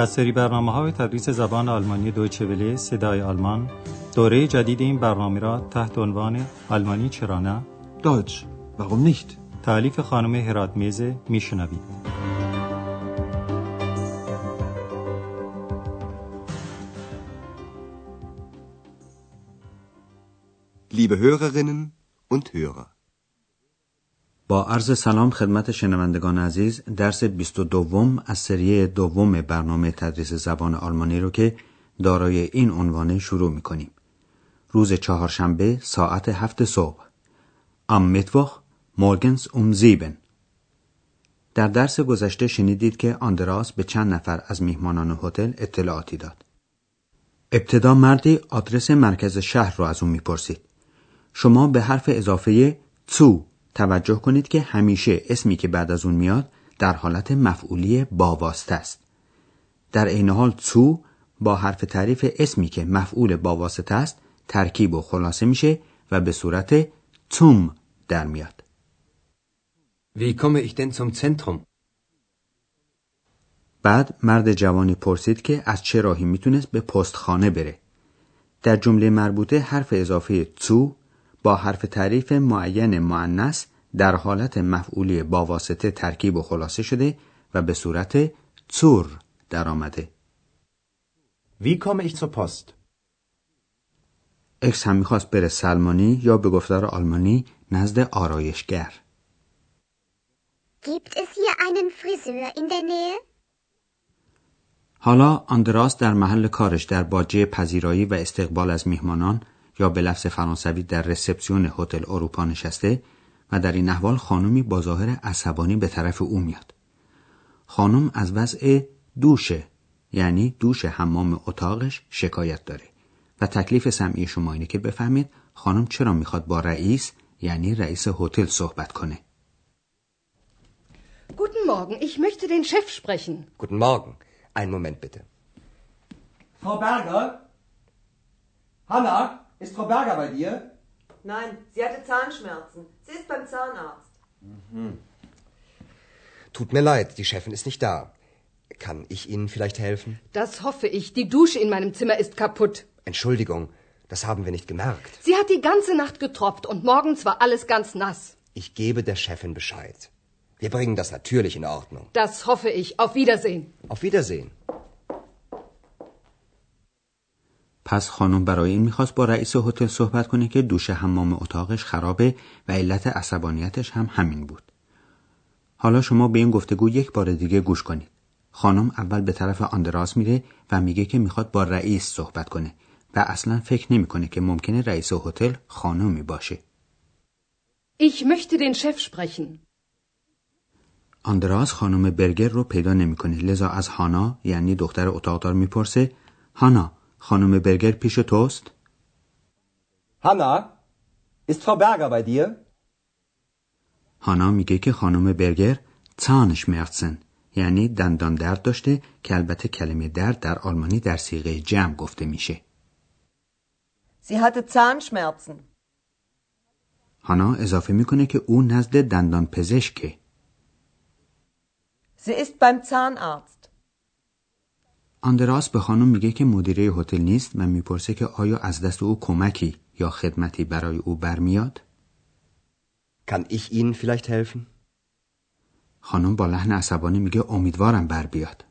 از سری برنامه های تدریس زبان آلمانی دویچه وله صدای آلمان دوره جدید این برنامه را تحت عنوان آلمانی چرا نه Deutsch. Warum nicht? تعلیف خانم هرات میزه میشنوید Liebe Hörerinnen und Hörer. با عرض سلام خدمت شنوندگان عزیز درس 22 از سری دوم برنامه تدریس زبان آلمانی رو که دارای این عنوان شروع می کنیم. روز چهارشنبه ساعت هفت صبح. ام میتوخ مورگنز ام زیبن. در درس گذشته شنیدید که آندراس به چند نفر از میهمانان هتل اطلاعاتی داد. ابتدا مردی آدرس مرکز شهر رو از اون می‌پرسید. شما به حرف اضافه تو توجه کنید که همیشه اسمی که بعد از اون میاد در حالت مفعولی با واسطه است. در عین حال تو با حرف تعریف اسمی که مفعول با واسطه است ترکیب و خلاصه میشه و به صورت توم در میاد. Wie komme ich denn zum Zentrum? بعد مرد جوانی پرسید که از چه راهی می‌تونست به پستخانه بره. در جمله مربوطه حرف اضافه تو با حرف تعریف معین معنس در حالت مفعولی با واسطه ترکیب و خلاصه شده و به صورت تور در آمده. Wie komme ich zur Post? اکس هم می‌خواست بره سلمانی یا به گفتار آلمانی نزد آرایشگر. Gibt es hier einen Friseur in der Nähe? حالا آندراس در محل کارش در باجه پذیرایی و استقبال از میهمانان یا به لفظ فرانسوی در رسپسیون هتل اروپا نشسته و در این احوال خانمی با ظاهر عصبانی به طرف او میاد. خانم از وضع دوشه یعنی دوش حمام اتاقش شکایت داره و تکلیف سمعی شما اینه که بفهمید خانم چرا می‌خواد با رئیس یعنی رئیس هتل صحبت کنه. Guten Morgen, ich möchte den Chef sprechen. Guten Morgen. Einen Moment bitte. Frau Berger? Hanna, ist Frau Berger bei dir? Nein, sie hatte Zahnschmerzen. Sie ist beim Zahnarzt. Tut mir leid, die Chefin ist nicht da. Kann ich Ihnen vielleicht helfen? Das hoffe ich. Die Dusche in meinem Zimmer ist kaputt. Entschuldigung, das haben wir nicht gemerkt. Sie hat die ganze Nacht getropft und morgens war alles ganz nass. Ich gebe der Chefin Bescheid. Wir bringen das natürlich in Ordnung. Das hoffe ich. Auf Wiedersehen. Auf Wiedersehen. پس خانم برای این می‌خواست با رئیس هتل صحبت کنه که دوش حمام اتاقش خرابه و علت عصبانیتش هم همین بود. حالا شما به این گفتگو یک بار دیگه گوش کنید. خانم اول به طرف آندراس میره و میگه که می‌خواد با رئیس صحبت کنه و اصلا فکر نمی‌کنه که ممکنه رئیس هتل خانمی باشه. Ich möchte den Chef sprechen. آندراس خانم برگر رو پیدا نمی‌کنه لذا از هانا یعنی دختر اتاقدار می‌پرسه هانا خانم برگر پیش توست؟ Hanna, ist Frau Berger bei dir? هانا میگه که خانم برگر Zahnschmerzen یعنی دندان درد داشته که البته کلمه درد در آلمانی در صیغه جمع گفته میشه. Sie hatte Zahnschmerzen. هانا اضافه می‌کنه که او نزد دندان پزشکه. Sie ist beim Zahnarzt. آندراس به خانم میگه که مدیره هتل نیست و می‌پرسه که آیا از دست او کمکی یا خدمتی برای او برمیاد؟ Kann ich Ihnen vielleicht helfen? خانم با لحن عصبانی میگه امیدوارم بر بیاد.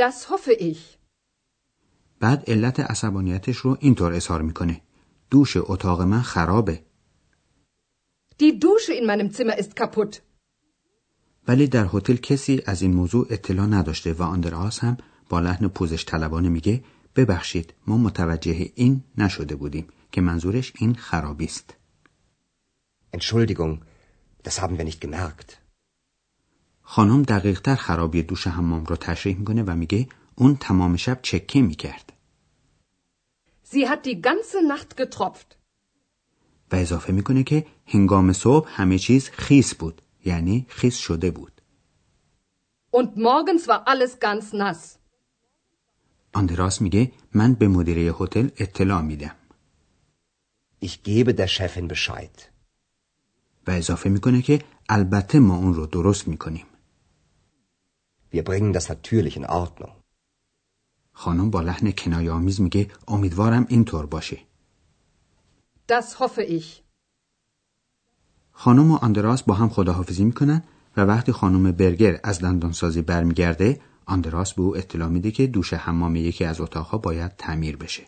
Das hoffe ich. بعد علت عصبانیتش رو اینطور اظهار می‌کنه. دوش اتاق من خرابه. Die Dusche in meinem Zimmer ist kaputt. ولی در هتل کسی از این موضوع اطلاع نداشته و آندراس هم با لحن پوزش طلبانه میگه ببخشید ما متوجه این نشده بودیم که منظورش این خرابی است. Entschuldigung, das haben wir nicht gemerkt. خانم دقیقتر خرابی دوش حمام رو تشریح می‌کنه و میگه اون تمام شب چکه می‌کرد Sie hat die ganze Nacht getropft. و اضافه می‌کنه که هنگام صبح همه چیز خیس بود یعنی خیس شده بود Und morgens war alles ganz nass. آندراس میگه من به مدیره هتل اطلاع میدم Ich gebe der Chefin Bescheid. و اضافه می‌کنه که البته ما اون رو درست می‌کنیم Wir bringen das natürlich in Ordnung. خانم با لحن کنایه‌آمیز میگه امیدوارم اینطور باشه. Das hoffe ich. خانم و آندراس با هم خداحافظی می‌کنن و وقتی خانم برگر از دندانسازی برمیگرده آندراس به او اطلاع میده که دوش حمام یکی از اتاقها باید تعمیر بشه.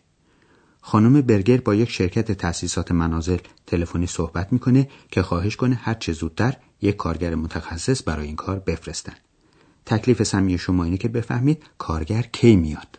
خانم برگر با یک شرکت تأسیسات منازل تلفنی صحبت می‌کنه که خواهش کنه هر چه زودتر یک کارگر متخصص برای این کار بفرستن. تکلیف سمی شما اینه که بفهمید کارگر کی میاد.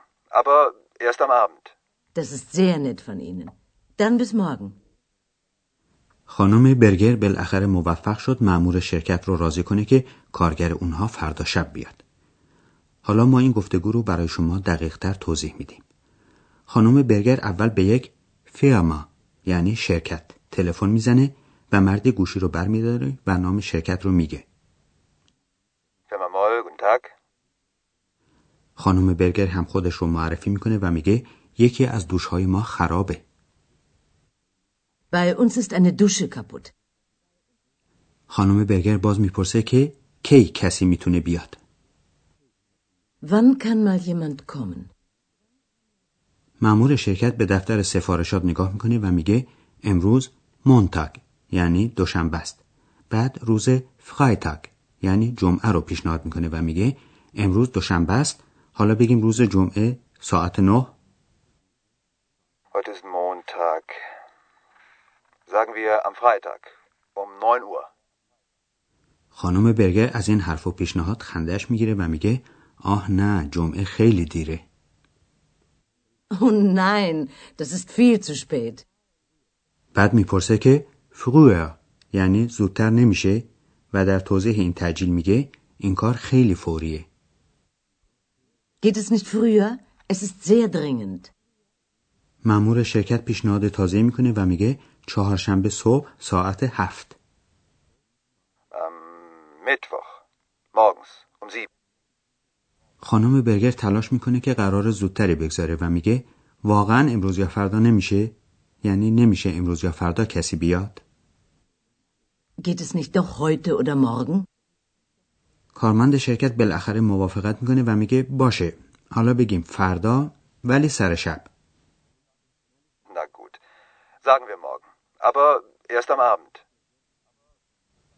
Aber erst am Abend. Das ist sehr nett von Ihnen. Dann bis morgen. خانم برگر بالاخره موفق شد مأمور شرکت رو راضی کنه که کارگر اونها فردا شب بیاد. حالا ما این گفتگو رو برای شما دقیق تر توضیح میدیم. خانم برگر اول به یک فیرما یعنی شرکت تلفن می‌زنه و مرد گوشی رو برمیداره و نام شرکت رو میگه. Firma Moll, guten Tag. خانم برگر هم خودش رو معرفی می‌کنه و میگه یکی از دوشهای ما خرابه. Bei uns ist eine Dusche kaputt. خانم برگر باز می‌پرسه که کی کسی می‌تونه بیاد. Wann kann mal jemand kommen? مأمور شرکت به دفتر سفارشات نگاه می‌کنه و میگه امروز مونتاگ یعنی دوشنبه است. بعد روز فرایتاگ یعنی جمعه رو پیشنهاد می‌کنه و میگه امروز دوشنبه است حالا بگیم روز جمعه ساعت نه Heute ist Montag. Sagen wir am Freitag um 9 Uhr. خانم برگر از این حرف و پیشنهاد خندهش می‌گیره و میگه آه نه جمعه خیلی دیره Oh nein, das ist viel zu spät. بعد می‌پرسه که früher یعنی زودتر نمیشه و در توضیح این تجیل میگه این کار خیلی فوریه Geht es nicht früher? Es ist sehr dringend. مأمور شرکت پیشنهاد تازه می‌کنه و میگه چهارشنبه صبح ساعت هفت Am Mittwoch. Morgens um 7. خانم برگر تلاش می‌کنه که قرار زودتری بگذاره و میگه واقعا امروز یا فردا نمیشه یعنی نمیشه امروز یا فردا کسی بیاد Geht es nicht doch heute oder morgen? کارمند شرکت بالاخره موافقت می‌کنه و میگه باشه حالا بگیم فردا ولی سر شب Na gut. Sagen wir morgen. Aber erst am Abend.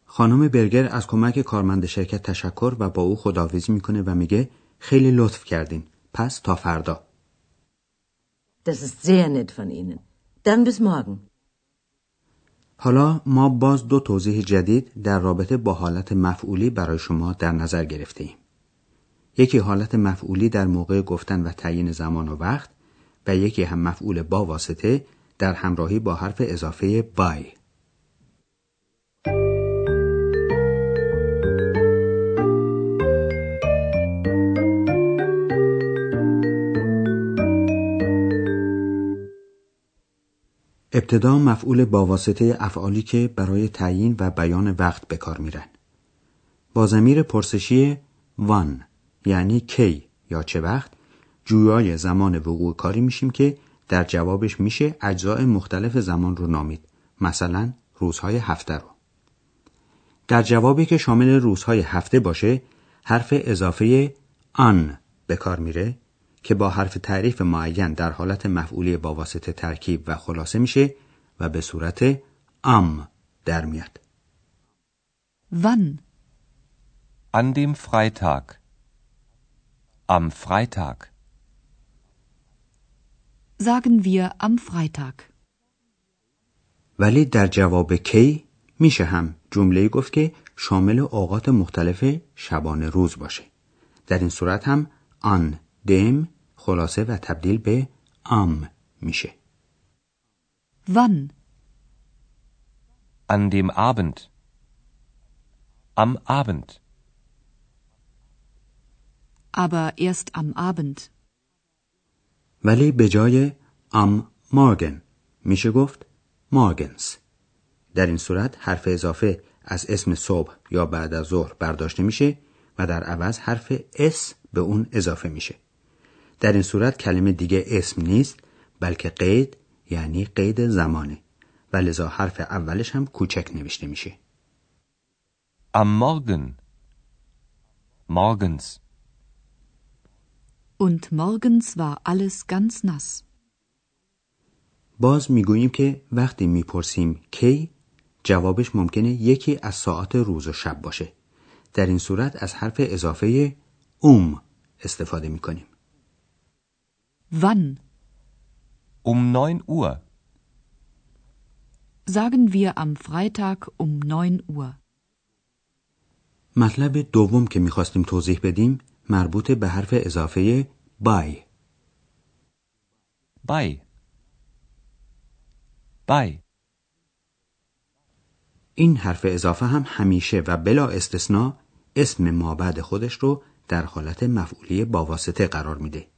خانم برگر از کمک کارمند شرکت تشکر و با او خداحافظی می‌کنه و میگه خیلی لطف کردین پس تا فردا Das ist sehr nett von Ihnen. Dann bis morgen. حالا ما باز دو توضیح جدید در رابطه با حالت مفعولی برای شما در نظر گرفته ایم. یکی حالت مفعولی در موقع گفتن و تعیین زمان و وقت و یکی هم مفعول با واسطه در همراهی با حرف اضافه بای. ابتدا مفعول با واسطه افعالی که برای تعیین و بیان وقت به کار میرن. با ضمیر پرسشی وان یعنی کی یا چه وقت جویای زمان وقوع کاری میشیم که در جوابش میشه اجزاء مختلف زمان رو نامید. مثلا روزهای هفته رو. در جوابی که شامل روزهای هفته باشه حرف اضافه آن به کار میره. که با حرف تعریف معین در حالت مفعولی با واسطه ترکیب و خلاصه میشه و به صورت ام در میاد Wann? An dem Freitag. Am Freitag. Sagen wir am Freitag. ولی در جواب کی میشه هم جمله گفت که شامل اوقات مختلف شبانه روز باشه در این صورت هم آن دم خلاصه و تبدیل به ام میشه Wann? An dem Abend. Am Abend. Aber erst am Abend. ولی به جای ام مارگن میشه گفت مارگنز در این صورت حرف اضافه از اسم صبح یا بعد از ظهر برداشته میشه و در عوض حرف اس به اون اضافه میشه در این صورت کلمه دیگه اسم نیست بلکه قید یعنی قید زمانه و لذا حرف اولش هم کوچک نوشته میشه Am Morgen. Morgens. Und morgens war alles ganz nass. باز می‌گوییم که وقتی می‌پرسیم کی جوابش ممکنه یکی از ساعات روز و شب باشه در این صورت از حرف اضافه اوم استفاده می‌کنیم Wann? Um 9 Uhr. Sagen wir am Freitag um 9 Uhr. مطلب دوم که می‌خواستیم توضیح بدیم مربوط به حرف اضافه بای Bei. Bei. این حرف اضافه هم همیشه و بلا استثنا اسم ما بعد خودش رو در حالت مفعولی با واسطه قرار میده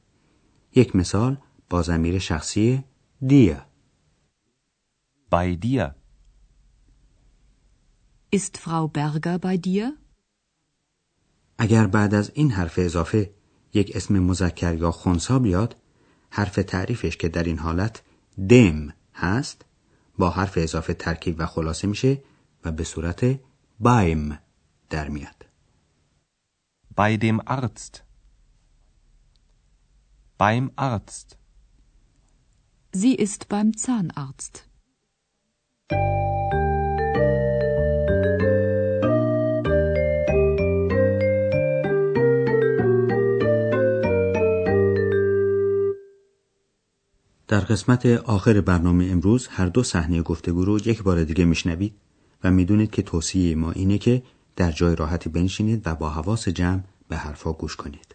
یک مثال با ضمیر شخصی دیا Bei dir. Ist Frau Berger bei dir? اگر بعد از این حرف اضافه یک اسم مذکر یا خونسا بیاد حرف تعریفش که در این حالت دم هست با حرف اضافه ترکیب و خلاصه میشه و به صورت بایم در میاد Bei dem Arzt. Beim Arzt. Sie ist beim Zahnarzt. در قسمت آخر برنامه امروز هر دو صحنه گفتگو رو یک بار دیگه میشنوید و می‌دونید که توصیه ما اینه که در جای راحتی بنشینید و با حواس جمع به حرفا گوش کنید.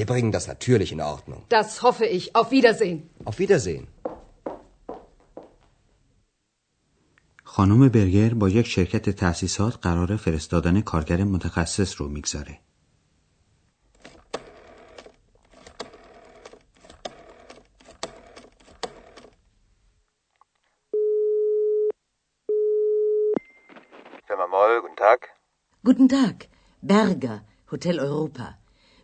Wir bringen das natürlich in Ordnung. Das hoffe ich. Auf Wiedersehen. Auf Wiedersehen. خانم برگر با یک شرکت تأسیسات قرار فرستادن کارگر متخصص رو می‌گذاره. Firma Moll, guten Tag. Guten Tag, Berger, Hotel Europa.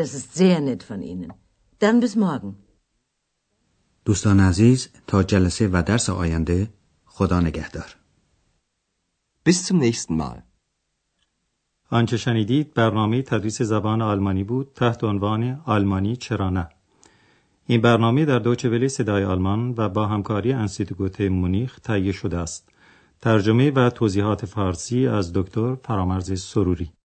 Das ist sehr nett von Ihnen. Dann bis morgen. دوستان عزیز تا جلسه و درس آینده خدا نگهدار. Bis zum nächsten Mal. آنچه شنیدید برنامه تدریس زبان آلمانی بود تحت عنوان آلمانی چرا نه این برنامه در دوچه ولی صدای آلمان و با همکاری انستیتوت مونیخ تهیه شده است ترجمه و توضیحات فارسی از دکتر فرامرز سروری